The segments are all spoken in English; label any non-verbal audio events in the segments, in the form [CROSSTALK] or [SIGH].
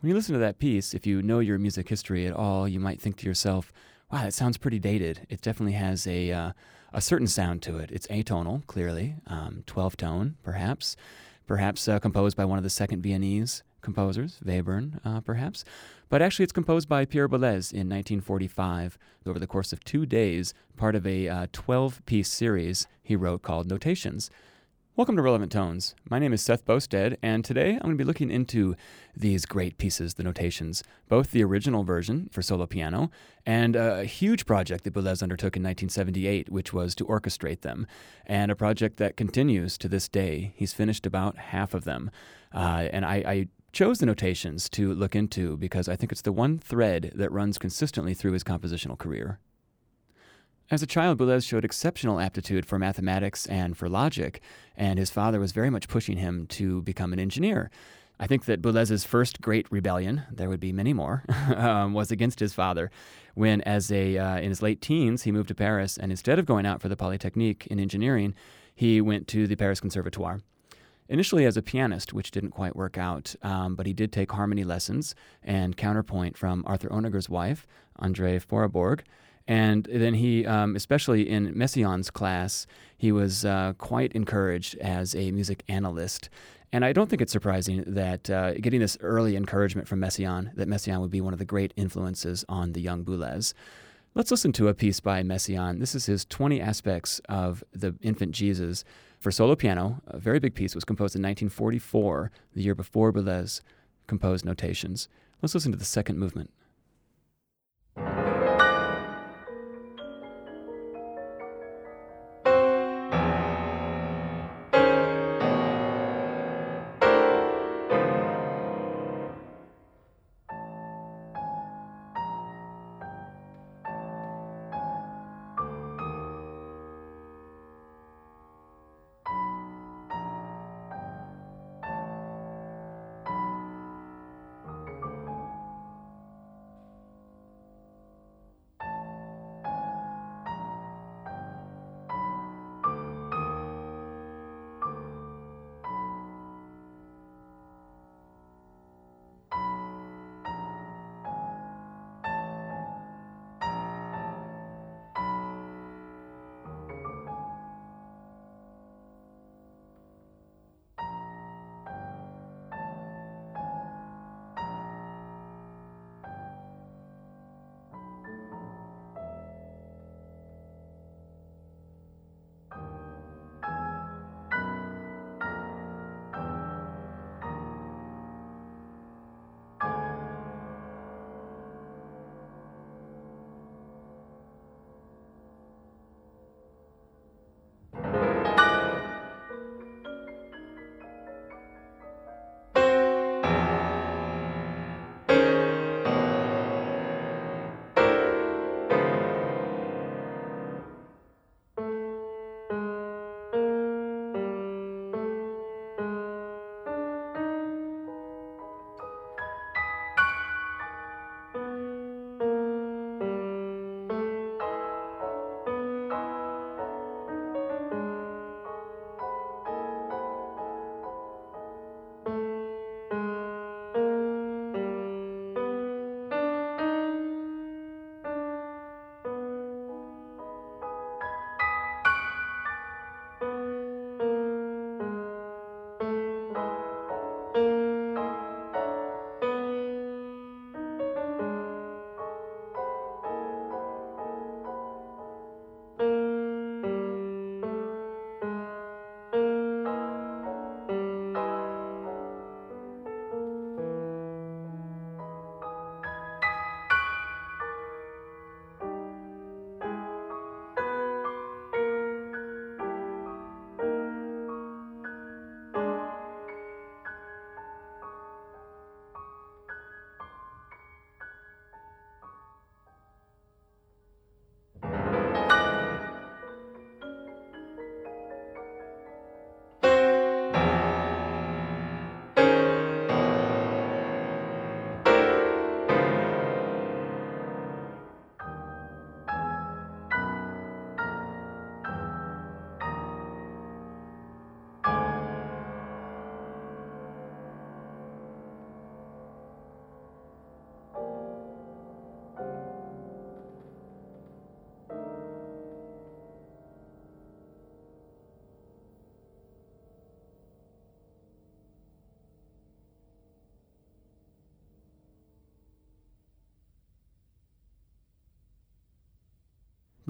When you listen to that piece, if you know your music history at all, you might think to yourself, wow, that sounds pretty dated. It definitely has a, uh, a certain sound to it. It's atonal, clearly, um, 12 tone, perhaps, perhaps uh, composed by one of the second Viennese composers, Webern, uh, perhaps. But actually, it's composed by Pierre Boulez in 1945 over the course of two days, part of a 12 uh, piece series he wrote called Notations. Welcome to Relevant Tones. My name is Seth Boustead, and today I'm going to be looking into these great pieces, the notations, both the original version for solo piano and a huge project that Boulez undertook in 1978, which was to orchestrate them, and a project that continues to this day. He's finished about half of them. Uh, and I, I chose the notations to look into because I think it's the one thread that runs consistently through his compositional career. As a child, Boulez showed exceptional aptitude for mathematics and for logic, and his father was very much pushing him to become an engineer. I think that Boulez's first great rebellion, there would be many more, [LAUGHS] um, was against his father, when, as a uh, in his late teens, he moved to Paris, and instead of going out for the Polytechnique in engineering, he went to the Paris Conservatoire. Initially as a pianist, which didn't quite work out, um, but he did take harmony lessons and counterpoint from Arthur Honegger's wife, Andrée Vaurabourg, and then he, um, especially in Messiaen's class, he was uh, quite encouraged as a music analyst. And I don't think it's surprising that uh, getting this early encouragement from Messiaen, that Messiaen would be one of the great influences on the young Boulez. Let's listen to a piece by Messiaen. This is his 20 aspects of the infant Jesus for solo piano. A very big piece was composed in 1944, the year before Boulez composed notations. Let's listen to the second movement.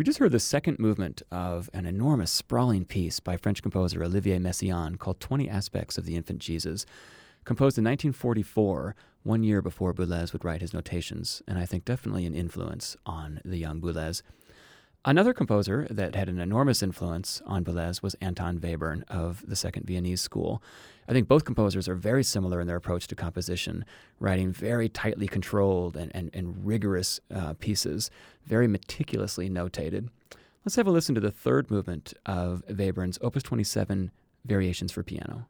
We just heard the second movement of an enormous, sprawling piece by French composer Olivier Messiaen called 20 Aspects of the Infant Jesus, composed in 1944, one year before Boulez would write his notations, and I think definitely an influence on the young Boulez. Another composer that had an enormous influence on Boulez was Anton Webern of the Second Viennese School. I think both composers are very similar in their approach to composition, writing very tightly controlled and, and, and rigorous uh, pieces, very meticulously notated. Let's have a listen to the third movement of Webern's Opus 27 Variations for Piano.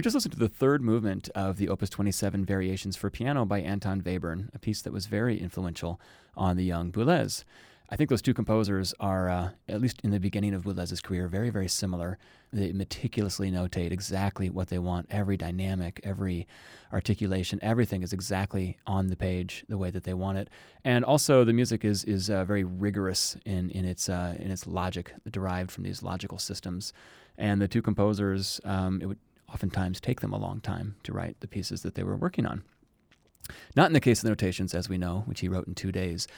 We just listened to the third movement of the Opus 27 Variations for Piano by Anton Webern, a piece that was very influential on the young Boulez. I think those two composers are, uh, at least in the beginning of Boulez's career, very, very similar. They meticulously notate exactly what they want. Every dynamic, every articulation, everything is exactly on the page the way that they want it. And also, the music is is uh, very rigorous in in its uh, in its logic, derived from these logical systems. And the two composers, um, it would oftentimes take them a long time to write the pieces that they were working on. Not in the case of the notations, as we know, which he wrote in two days.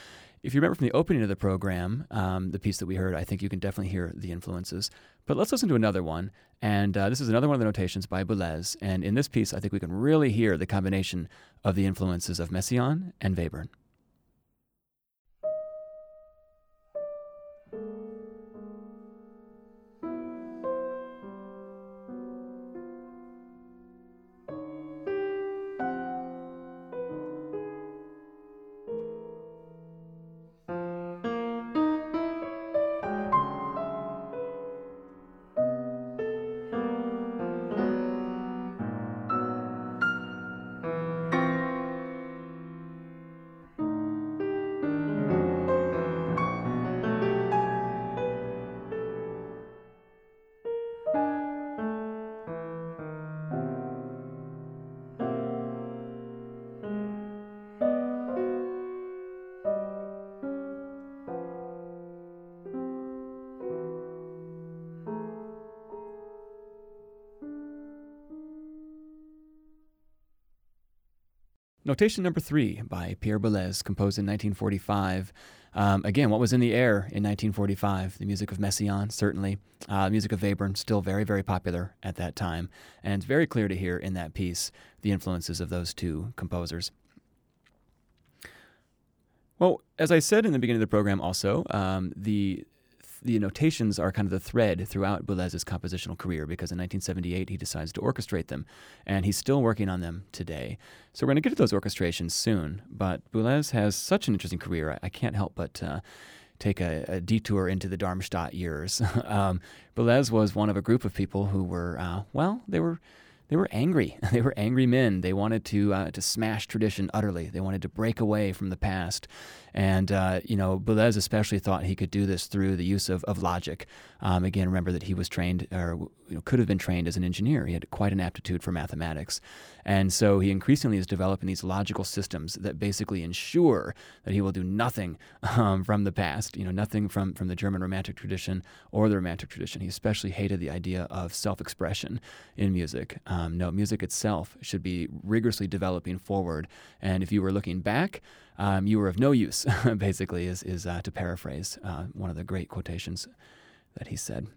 If you remember from the opening of the program, um, the piece that we heard, I think you can definitely hear the influences. But let's listen to another one. And uh, this is another one of the notations by Boulez. And in this piece, I think we can really hear the combination of the influences of Messiaen and Webern. Notation number three by Pierre Boulez, composed in 1945. Um, again, what was in the air in 1945? The music of Messiaen, certainly. Uh, music of Webern, still very, very popular at that time. And it's very clear to hear in that piece the influences of those two composers. Well, as I said in the beginning of the program, also, um, the the notations are kind of the thread throughout Boulez's compositional career because in 1978 he decides to orchestrate them, and he's still working on them today. So we're going to get to those orchestrations soon. But Boulez has such an interesting career. I, I can't help but. Uh, take a, a, detour into the Darmstadt years. [LAUGHS] um, Boulez was one of a group of people who were, uh, well, they were they were angry. [LAUGHS] They were angry men. They wanted to uh, to smash tradition utterly. They wanted to break away from the past. And, uh, you know, Boulez especially thought he could do this through the use of, of logic. Um, again, remember that he was trained, or you know, could have been trained as an engineer. He had quite an aptitude for mathematics. And so he increasingly is developing these logical systems that basically ensure that he will do nothing [LAUGHS] um, from the past, you know, nothing from, from the German Romantic tradition or the Romantic tradition. He especially hated the idea of self expression in music. No, music itself should be rigorously developing forward. And if you were looking back, um, you were of no use, [LAUGHS] basically, is, is uh, to paraphrase uh, one of the great quotations that he said.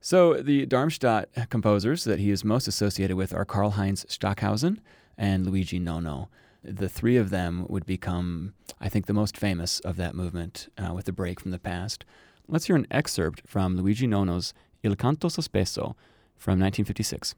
So, the Darmstadt composers that he is most associated with are Karlheinz Stockhausen and Luigi Nono. The three of them would become, I think, the most famous of that movement uh, with the break from the past. Let's hear an excerpt from Luigi Nono's Il Canto Sospeso from 1956.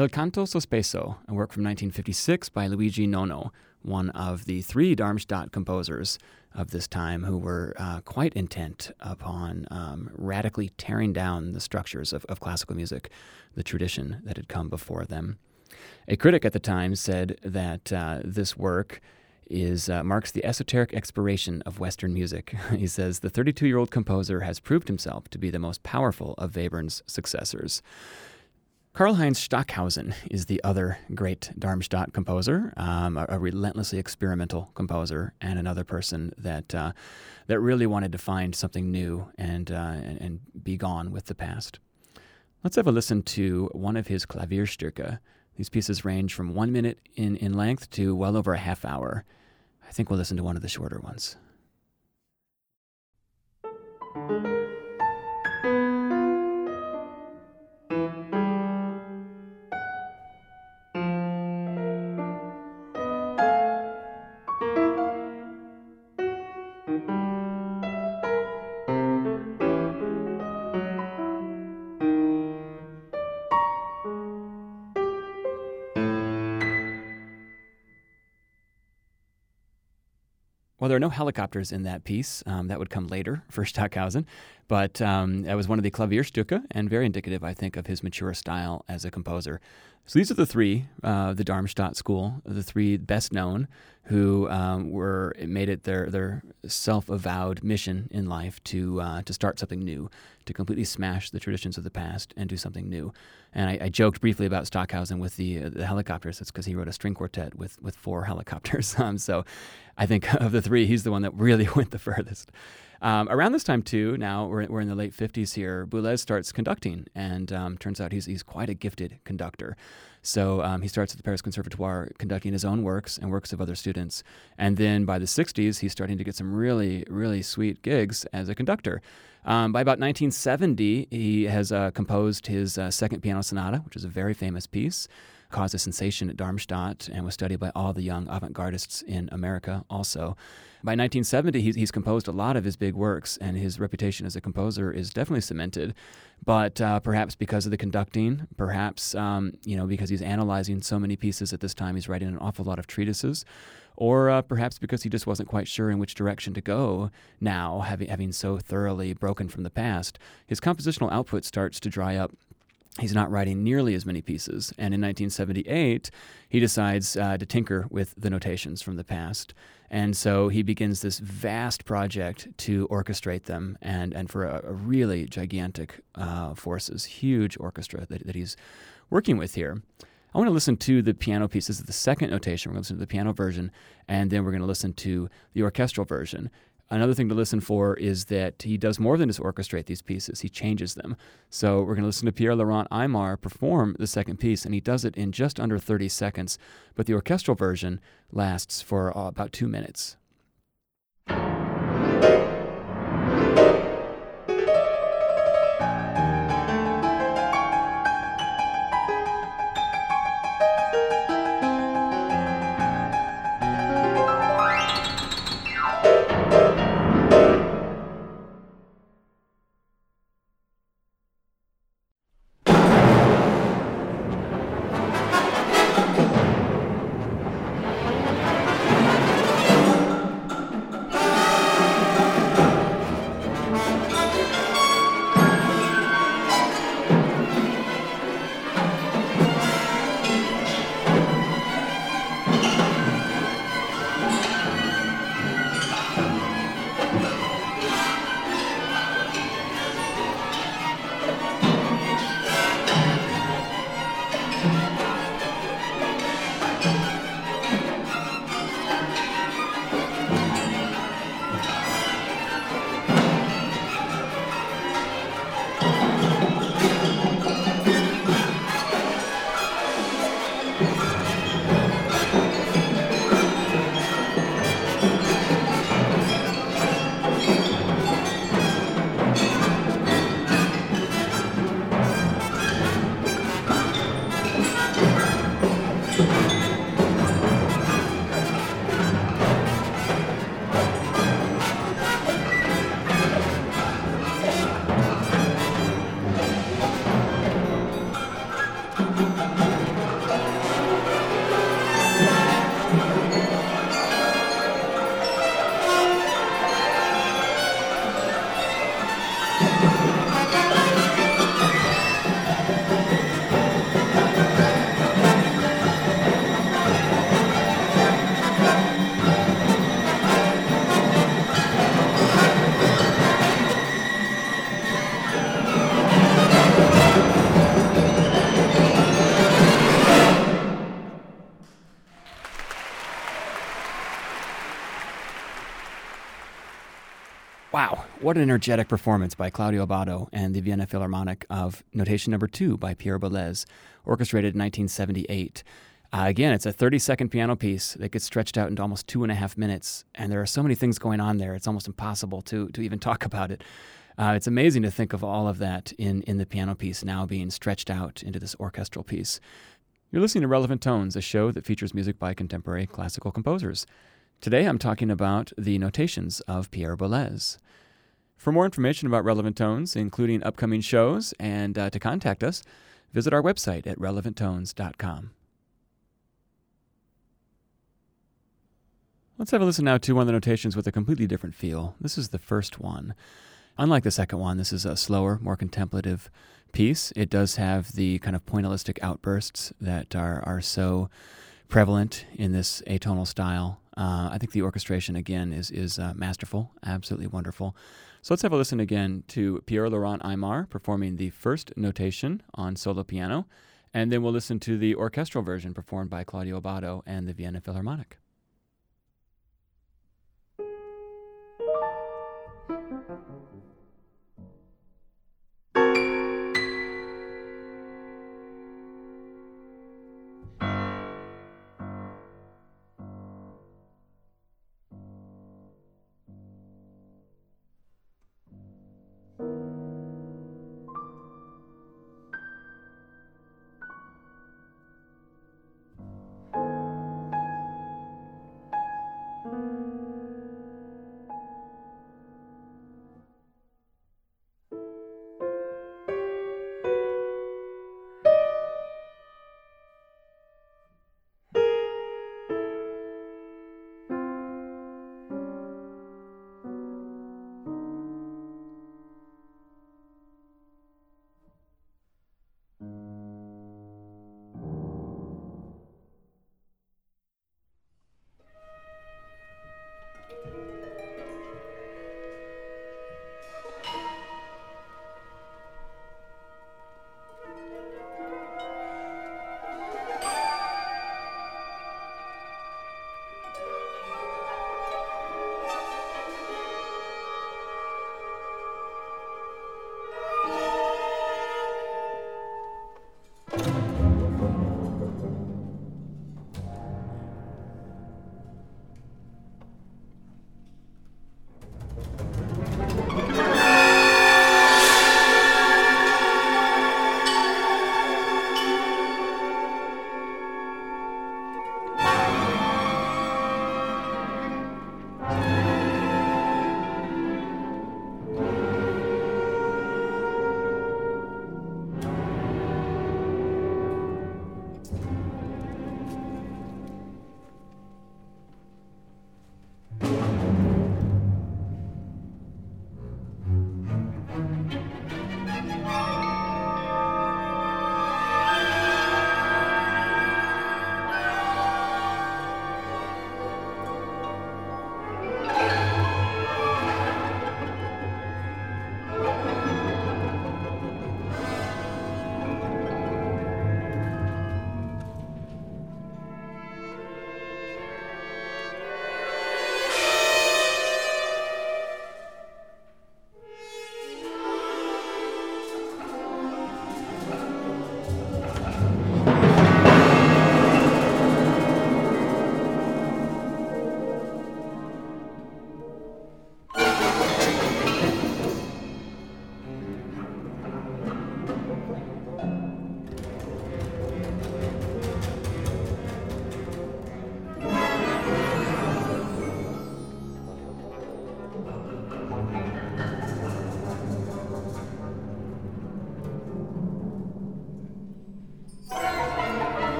Il Canto Sospeso, a work from 1956 by Luigi Nono, one of the three Darmstadt composers of this time who were uh, quite intent upon um, radically tearing down the structures of, of classical music, the tradition that had come before them. A critic at the time said that uh, this work is uh, marks the esoteric expiration of Western music. [LAUGHS] he says the 32 year old composer has proved himself to be the most powerful of Webern's successors. Karlheinz Stockhausen is the other great Darmstadt composer, um, a, a, relentlessly experimental composer, and another person that uh, that really wanted to find something new and, uh, and, and be gone with the past. Let's have a listen to one of his Klavierstücke. These pieces range from one minute in, in length to well over a half hour. I think we'll listen to one of the shorter ones. There are no helicopters in that piece. Um, that would come later [LAUGHS] for Stockhausen. But um, that was one of the Klavierstücke and very indicative, I think, of his mature style as a composer. So these are the three, uh, the Darmstadt school, the three best known who um, were made it their their self-avowed mission in life to uh, to start something new, to completely smash the traditions of the past and do something new. And I, I joked briefly about Stockhausen with the uh, the helicopters. That's because he wrote a string quartet with with four [LAUGHS] helicopters. Um, so I think [LAUGHS] of the three, he's the one that really [LAUGHS] went the furthest. Um, around this time, too, now we're, we're in the late 50s here, Boulez starts conducting, and um, turns out he's, he's quite a gifted conductor. So um, he starts at the Paris Conservatoire conducting his own works and works of other students. And then by the 60s, he's starting to get some really, really sweet gigs as a conductor. Um, by about 1970, he has uh, composed his uh, second piano sonata, which is a very famous piece caused a sensation at Darmstadt and was studied by all the young avant gardists in America also. By 1970, he's, he's composed a lot of his big works, and his reputation as a composer is definitely cemented. But uh, perhaps because of the conducting, perhaps um, you know because he's analyzing so many pieces at this time, he's writing an awful lot of treatises, or uh, perhaps because he just wasn't quite sure in which direction to go now, having having so thoroughly broken from the past, his compositional output starts to dry up he's not writing nearly as many pieces. And in 1978, he decides uh, to tinker with the notations from the past. And so he begins this vast project to orchestrate them and, and for a, a really gigantic uh, forces, huge orchestra that, that he's working with here. I want to listen to the piano pieces of the second notation. We're going to listen to the piano version, and then we're going to listen to the orchestral version. Another thing to listen for is that he does more than just orchestrate these pieces, he changes them. So we're going to listen to Pierre Laurent Aimard perform the second piece, and he does it in just under 30 seconds, but the orchestral version lasts for uh, about two minutes. What an energetic performance by Claudio Abbado and the Vienna Philharmonic of Notation Number Two by Pierre Boulez, orchestrated in 1978. Uh, again, it's a 30 second piano piece that gets stretched out into almost two and a half minutes, and there are so many things going on there, it's almost impossible to, to even [LAUGHS] talk about it. Uh, it's amazing to think of all of that in, in the piano piece now being stretched out into this orchestral piece. You're listening to Relevant Tones, a show that features music by contemporary classical composers. Today I'm talking about the notations of Pierre Boulez. For more information about Relevant Tones, including upcoming shows, and uh, to contact us, visit our website at relevanttones.com. Let's have a listen now to one of the notations with a completely different feel. This is the first one. Unlike the second one, this is a slower, more contemplative piece. It does have the kind of pointillistic outbursts that are, are so prevalent in this atonal style. Uh, I think the orchestration again is is uh, masterful, absolutely wonderful. So let's have a listen again to Pierre Laurent Aimard performing the first notation on solo piano, and then we'll listen to the orchestral version performed by Claudio Abbado and the Vienna Philharmonic.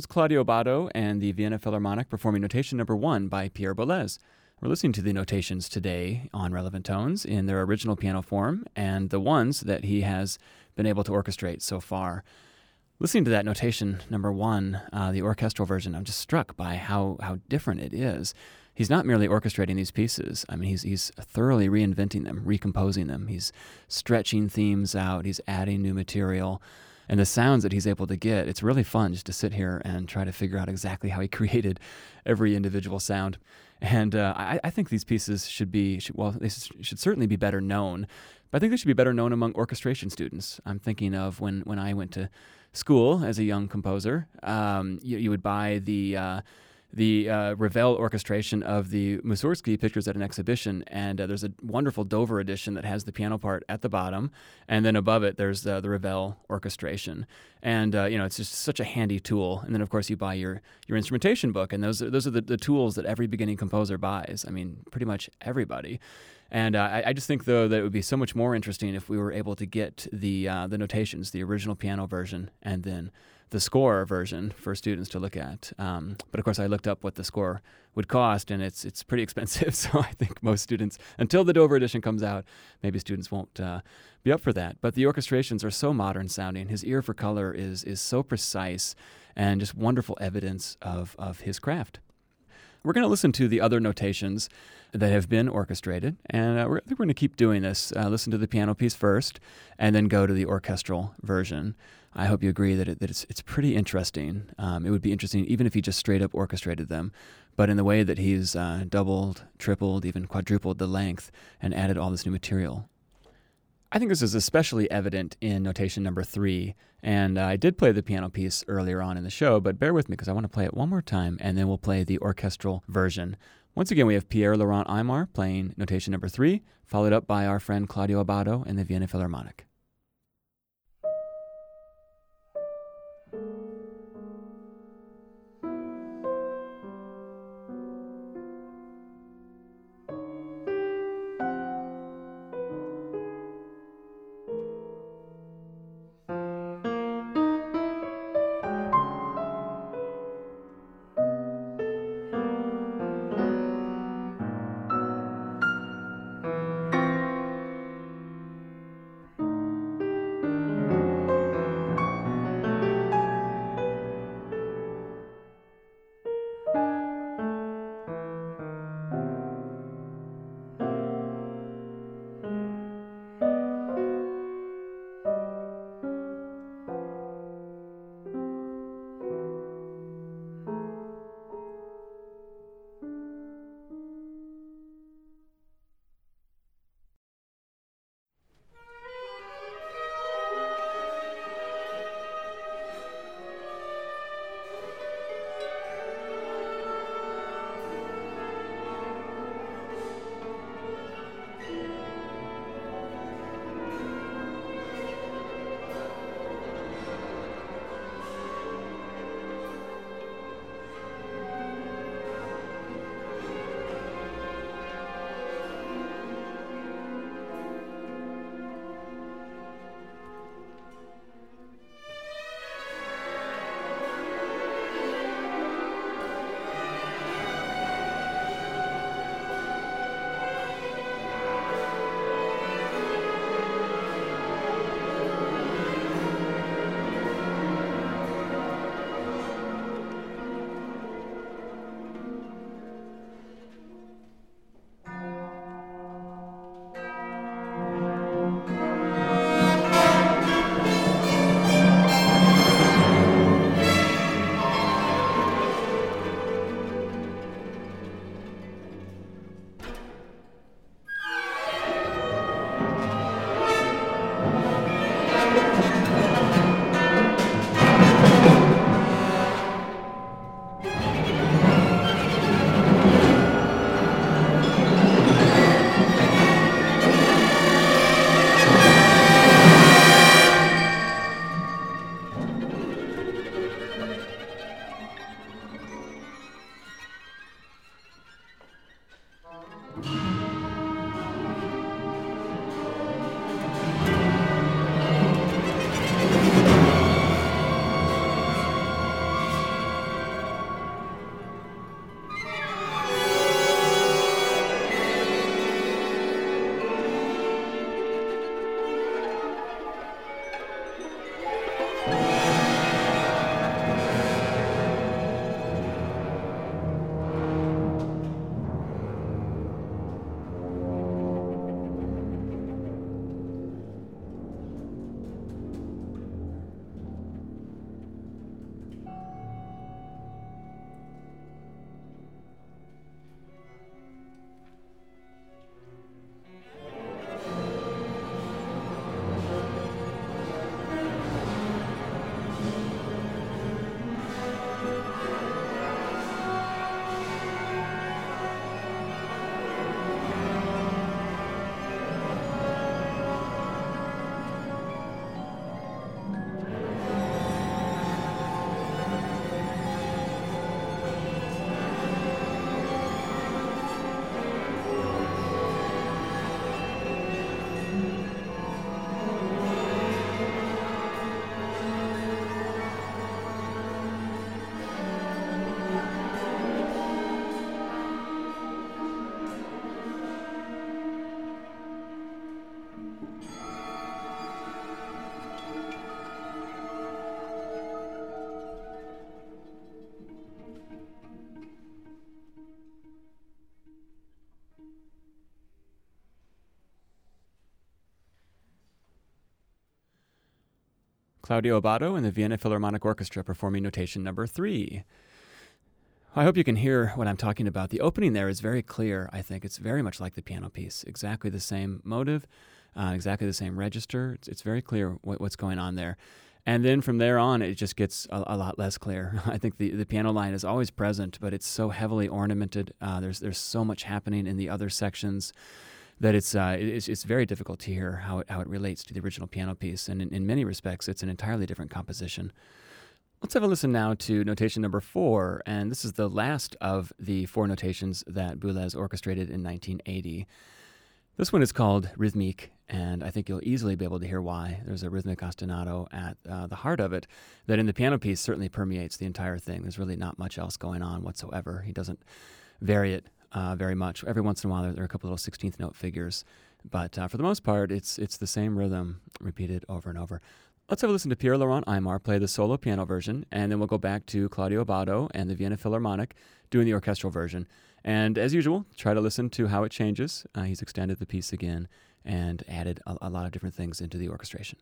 Was Claudio Abbado and the Vienna Philharmonic performing Notation Number One by Pierre Boulez. We're listening to the notations today on Relevant Tones in their original piano form and the ones that he has been able to orchestrate so far. Listening to that notation number one, uh, the orchestral version, I'm just struck by how, how different it is. He's not merely orchestrating these pieces. I mean, he's, he's thoroughly reinventing them, recomposing them. He's stretching themes out, he's adding new material and the sounds that he's able to get, it's really fun just to sit here and try to figure out exactly how he [LAUGHS] created every individual sound. And uh, I, I, think these pieces should be, should, well, they should certainly be better known, but I think they should be better known among orchestration students. I'm thinking of when, when I went to school as a young composer, um, you, you, would buy the, uh, the uh, Ravel orchestration of the Mussorgsky pictures at an exhibition, and uh, there's a wonderful Dover edition that has the piano part at the bottom, and then above it there's uh, the Ravel orchestration, and uh, you know it's just such a handy tool. And then of course you buy your your instrumentation book, and those are, those are the, the tools that every beginning composer buys. I mean, pretty much everybody. And uh, I, I, just think, though, that it would be so much more interesting if we were able to get the uh, the notations, the original piano version, and then the score version for students to look at. Um, but of course, I looked up what the score would cost, and it's it's pretty [LAUGHS] expensive. So I think most students, until the Dover edition comes out, maybe students won't uh, be up for that. But the orchestrations are so modern sounding. His ear for color is is so precise, and just wonderful evidence of of his craft. We're going to listen to the other notations that have been orchestrated, and uh, we're, I think we're going to keep doing this. Uh, listen to the piano piece first, and then go to the orchestral version. I hope you agree that, it, that it's, it's pretty interesting. Um, it would be interesting even if he just straight up orchestrated them, but in the way that he's uh, doubled, tripled, even quadrupled the length and added all this new material. I think this is especially evident in notation number three. And uh, I did play the piano piece earlier on in the show, but bear with me because I want to play it one more time and then we'll play the orchestral version. Once again, we have Pierre Laurent Aimard playing notation number three, followed up by our friend Claudio Abbado and the Vienna Philharmonic. Claudio Abbado and the Vienna Philharmonic Orchestra performing notation number three. I hope you can hear what I'm talking about. The opening there is very clear, I think. It's very much like the piano piece, exactly the same motive, uh, exactly the same register. It's, it's very clear what, what's going on there. And then from there on, it just gets a, a, lot less clear. [LAUGHS] I think the, the piano line is always present, but it's so heavily ornamented. Uh, there's, there's so much happening in the other sections that it's, uh, it's, it's very difficult to hear how it, how it relates to the original piano piece. And in, in many respects, it's an entirely different composition. Let's have a listen now to notation number four, and this is the last of the four notations that Boulez orchestrated in 1980. This one is called Rythmique, and I think you'll easily be able to hear why. There's a rhythmic ostinato at uh, the heart of it that in the piano piece certainly permeates the entire thing. There's really not much else going on whatsoever. He doesn't vary it uh, very much. Every once in a while, there, are a couple little 16th note figures, but uh, for the most part, it's, it's the same rhythm repeated over and over. Let's have a listen to Pierre Laurent Aimard play the solo piano version, and then we'll go back to Claudio Abbado and the Vienna Philharmonic doing the orchestral version. And as usual, try to listen to how it changes. Uh, he's extended the piece again and added a, a lot of different things into the orchestration.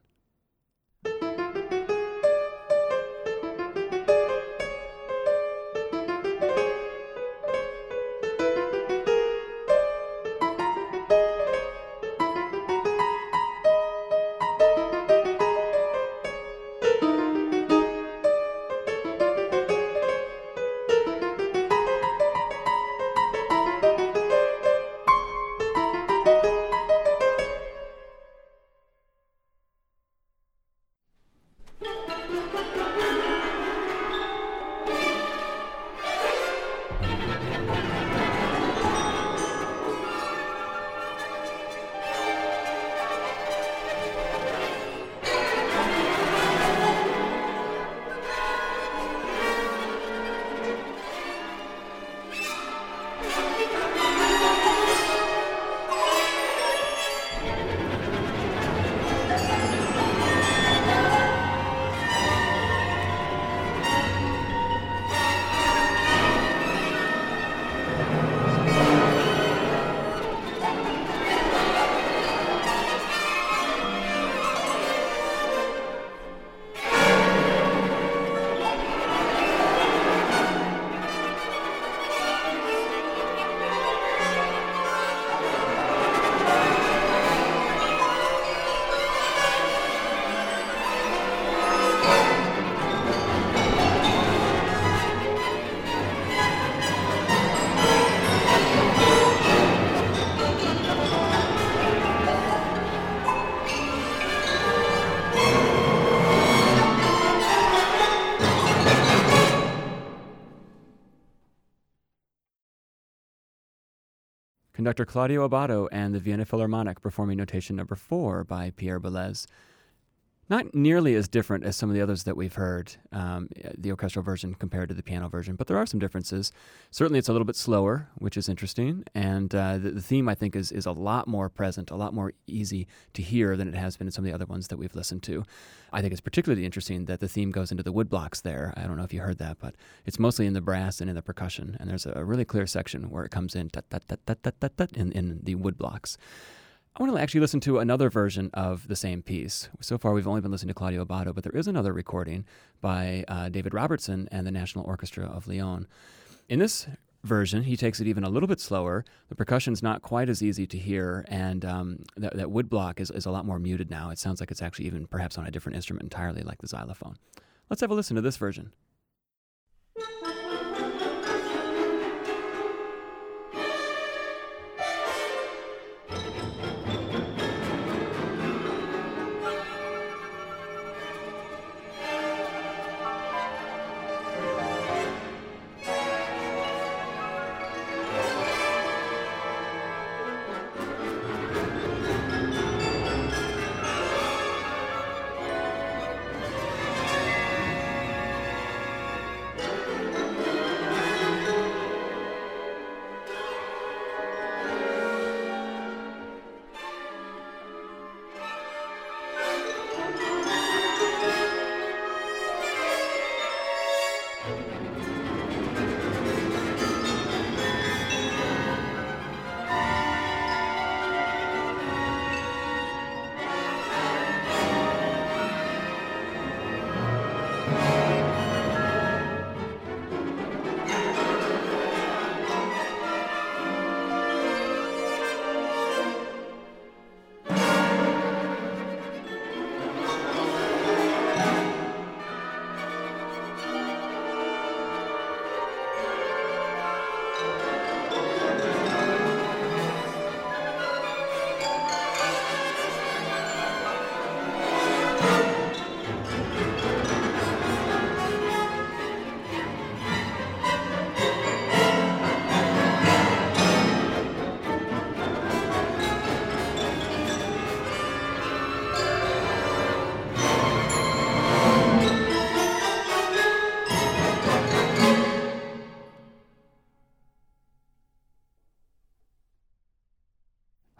Conductor Claudio Abbado and the Vienna Philharmonic performing notation number four by Pierre Boulez not nearly as different as some of the others that we've heard, um, the orchestral version compared to the piano version, but there are some differences. Certainly, it's a little bit slower, which is interesting, and uh, the, the, theme I think is is a lot more present, a lot more easy to hear than it has been in some of the other ones that we've listened to. I think it's particularly interesting that the theme goes into the wood blocks there. I don't know if you heard that, but it's mostly in the brass and in the percussion, and there's a really clear section where it comes in in, in the wood blocks. I want to actually listen to another version of the same piece. So far, we've only been listening to Claudio Abbado, but there is another recording by uh, David Robertson and the National Orchestra of Lyon. In this version, he takes it even a little bit slower. The percussion's not quite as easy to hear, and um, that, that wood block is, is a lot more muted now. It sounds like it's actually even perhaps on a different instrument entirely, like the xylophone. Let's have a listen to this version.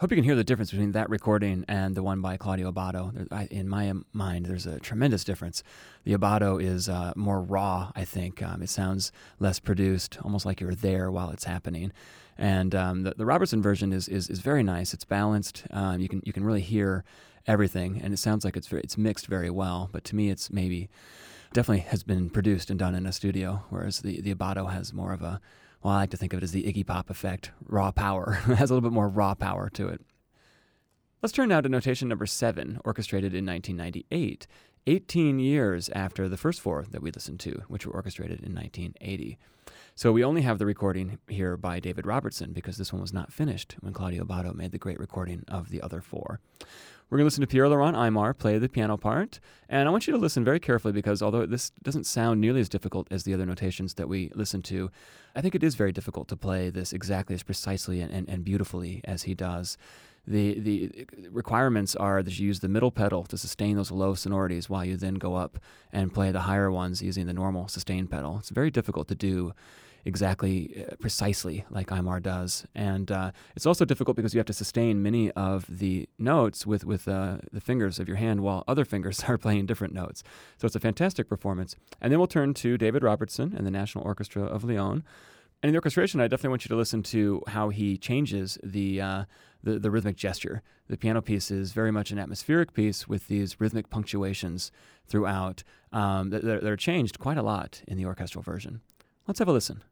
Hope you can hear the difference between that recording and the one by Claudio Abbado. In my mind, there's a tremendous difference. The Abbado is uh, more raw, I think. Um, it sounds less produced, almost like you're there while it's happening. And um, the, the, Robertson version is, is, is very nice. It's balanced. Um, you can you can really hear everything, and it sounds like it's very, it's mixed very well. But to me, it's maybe definitely has been produced and done in a studio, whereas the the Abbado has more of a well, I like to think of it as the Iggy Pop effect, raw power. [LAUGHS] it has a little bit more raw power to it. Let's turn now to notation number seven, orchestrated in 1998, 18 years after the first four that we listened to, which were orchestrated in 1980. So we only have the recording here by David Robertson because this one was not finished when Claudio Abbado made the great recording of the other four. We're going to listen to Pierre Laurent Aimard play the piano part. And I want you to listen very carefully because although this doesn't sound nearly as difficult as the other notations that we listen to, I think it is very difficult to play this exactly as precisely and, and, and beautifully as he does. The, the requirements are that you use the middle pedal to sustain those low sonorities while you then go up and play the higher ones using the normal sustain pedal. It's very difficult to do exactly uh, precisely like Aimard does. And uh, it's also difficult because you have to sustain many of the notes with, with uh, the fingers of your hand while other [LAUGHS] fingers are playing different notes. So it's a fantastic performance. And then we'll turn to David Robertson and the National Orchestra of Lyon. And in the orchestration, I definitely want you to listen to how he changes the, uh, the, the rhythmic gesture. The piano piece is very much an atmospheric piece with these rhythmic punctuations throughout um, that, that are changed quite a lot in the orchestral version. Let's have a listen.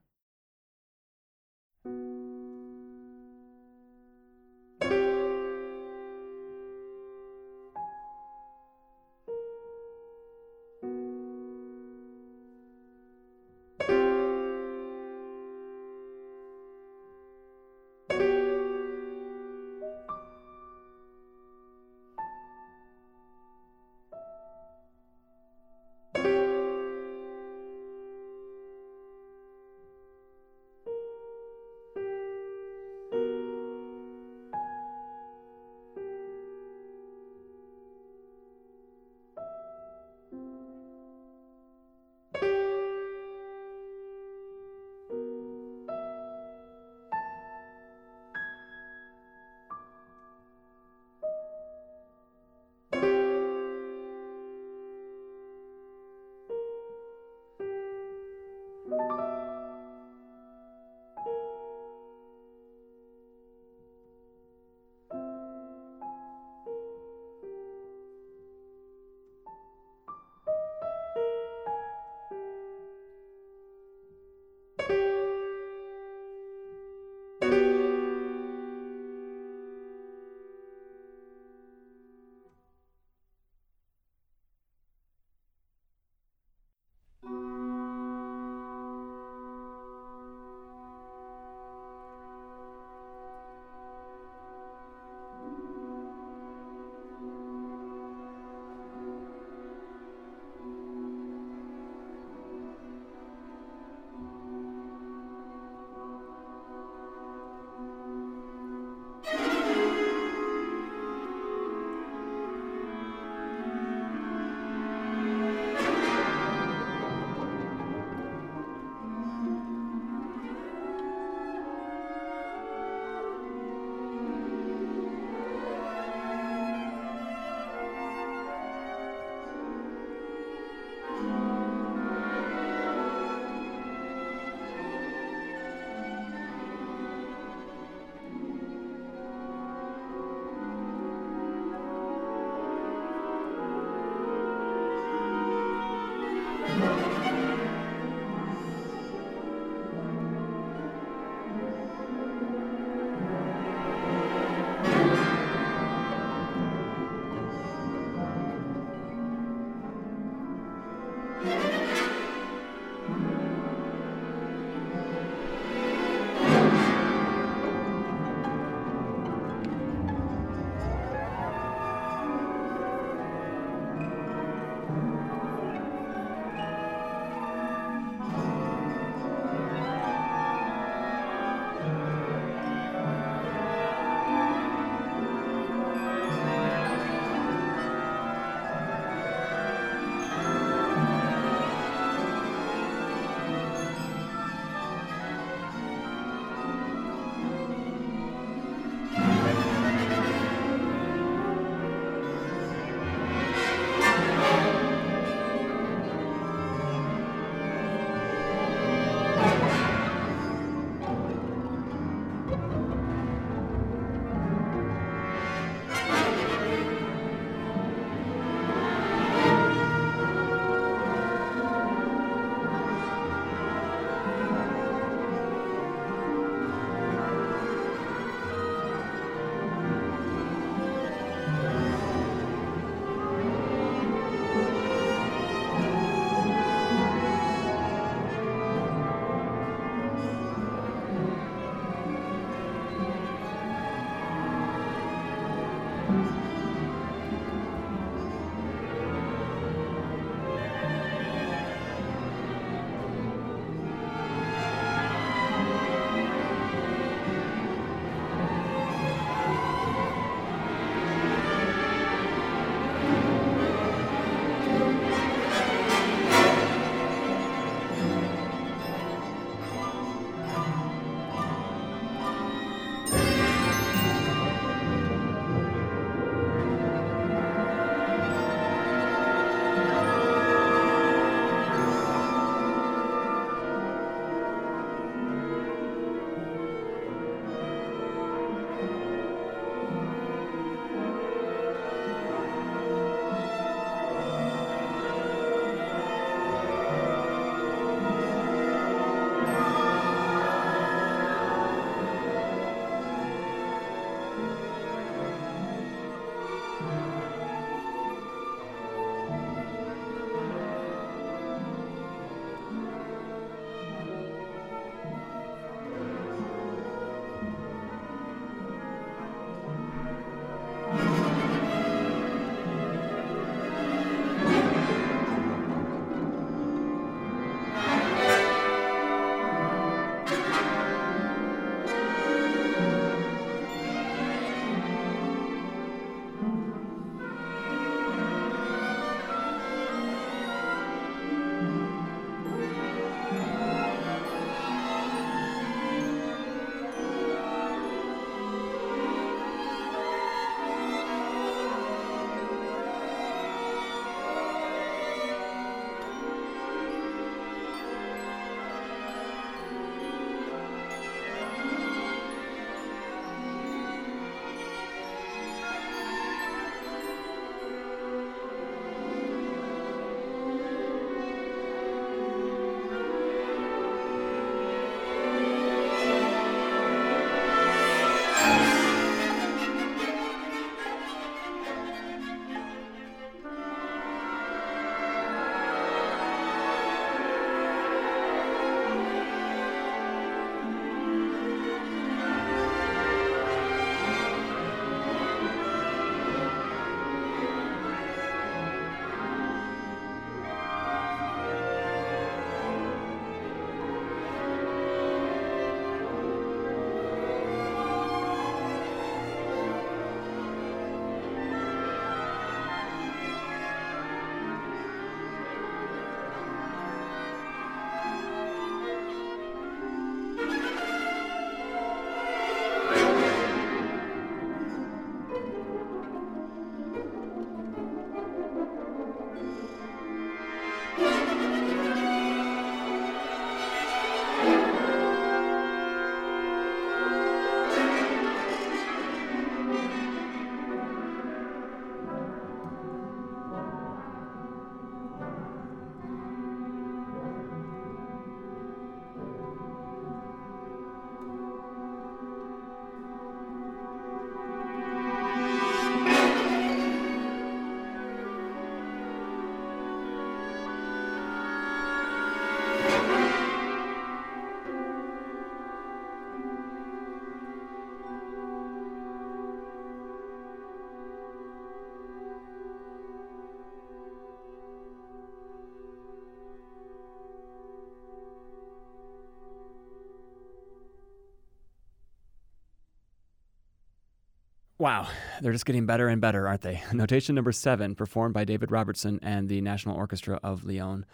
Wow, they're just getting better and better, aren't they? [LAUGHS] Notation number seven, performed by David Robertson and the National Orchestra of Lyon.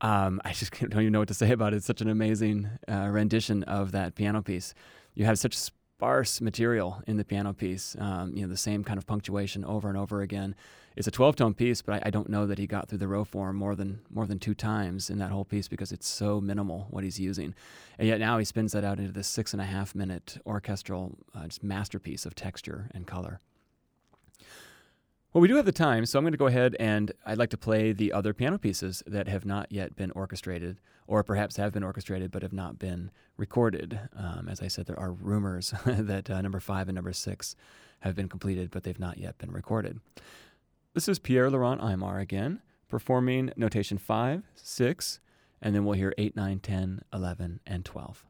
Um, I just [LAUGHS] don't even know what to say about it. It's such an amazing uh, rendition of that piano piece. You have such sparse material in the piano piece. Um, you know, the same kind of punctuation over and over again. It's a 12-tone piece, but I, I, don't know that he got through the row form more than more than two times in that whole piece because it's so minimal what he's using. And yet now he spins that out into this six and a half minute orchestral uh, just masterpiece of texture and color. Well, we do have the time, so I'm going to go ahead and I'd like to play the other piano pieces that have not yet been orchestrated, or perhaps have been orchestrated but have not been recorded. Um, as I said, there are rumors [LAUGHS] that uh, number five and number six have been completed, but they've not yet been recorded. This is Pierre Laurent Aimard again, performing notation five, six, and then we'll hear eight, nine, 10, 11, and 12.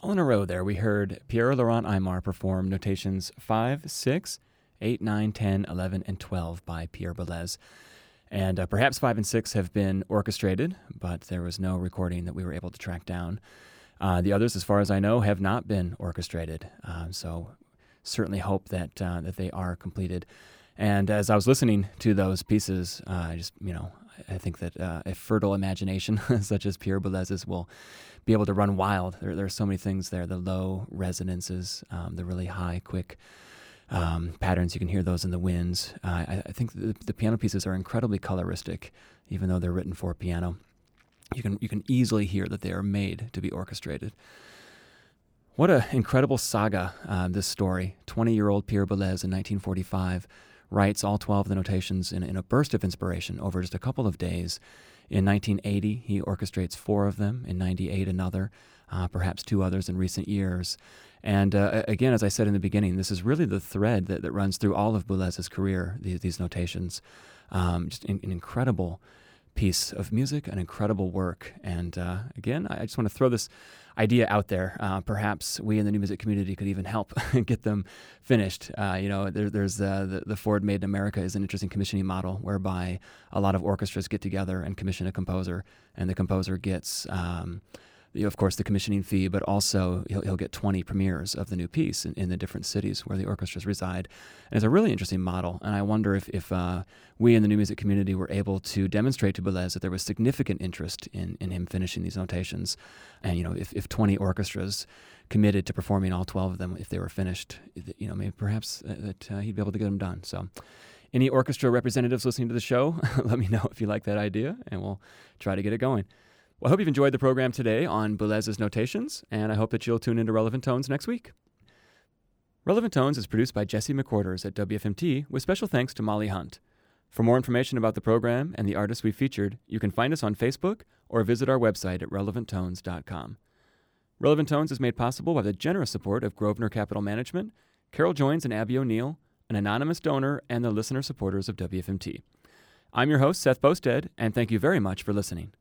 All in a row there, we heard Pierre Laurent Aimard perform notations 5, 6, 8, 9, 10, 11, and 12 by Pierre Boulez. And uh, perhaps 5 and 6 have been orchestrated, but there was no recording that we were able to track down. Uh, the others, as far as I know, have not been orchestrated. Uh, so certainly hope that uh, that they are completed. And as I was listening to those pieces, uh, I just you know I think that uh, a fertile imagination [LAUGHS] such as Pierre Boulez's will be able to run wild. There, there are so many things there: the low resonances, um, the really high, quick. Um, patterns you can hear those in the winds. I, I, think the, the piano pieces are incredibly coloristic, even though they're written for piano you can you can easily hear that they are made to be orchestrated. What an incredible saga uh, this story. 20 year old Pierre Boulez in 1945 writes all 12 of the notations in, in a burst of inspiration over just a couple of days. In 1980, he orchestrates four of them. In 98, another, uh, perhaps two others in recent years. And uh, again, as I said in the beginning, this is really the thread that, that runs through all of Boulez's career, these, these notations. Um, just in, an incredible piece of music, an incredible work. And uh, again, I just want to throw this idea out there. Uh, perhaps we in the new music community could even help [LAUGHS] get them finished. Uh, you know, there, there's uh, the, the Ford Made in America is an interesting commissioning model whereby a lot of orchestras get together and commission a composer, and the composer gets. Um, you know, of course, the commissioning fee, but also he'll, he'll get 20 premieres of the new piece in, in, the different cities where the orchestras reside. And it's a really interesting model. And I wonder if, if uh, we in the new music community were able to demonstrate to Boulez that there was significant interest in, in him finishing these notations. And, you know, if, if 20 orchestras committed to performing all 12 of them, if they were finished, you know, maybe perhaps uh, that uh, he'd be able to get them done. So, any orchestra representatives listening to the show, [LAUGHS] let me know if you like that idea, and we'll try to get it going. Well, I hope you've enjoyed the program today on Boulez's notations, and I hope that you'll tune into Relevant Tones next week. Relevant Tones is produced by Jesse McQuarters at WFMT with special thanks to Molly Hunt. For more information about the program and the artists we featured, you can find us on Facebook or visit our website at relevanttones.com. Relevant Tones is made possible by the generous support of Grosvenor Capital Management, Carol Joins and Abby O'Neill, an anonymous donor, and the listener supporters of WFMT. I'm your host, Seth Boustead, and thank you very much for listening.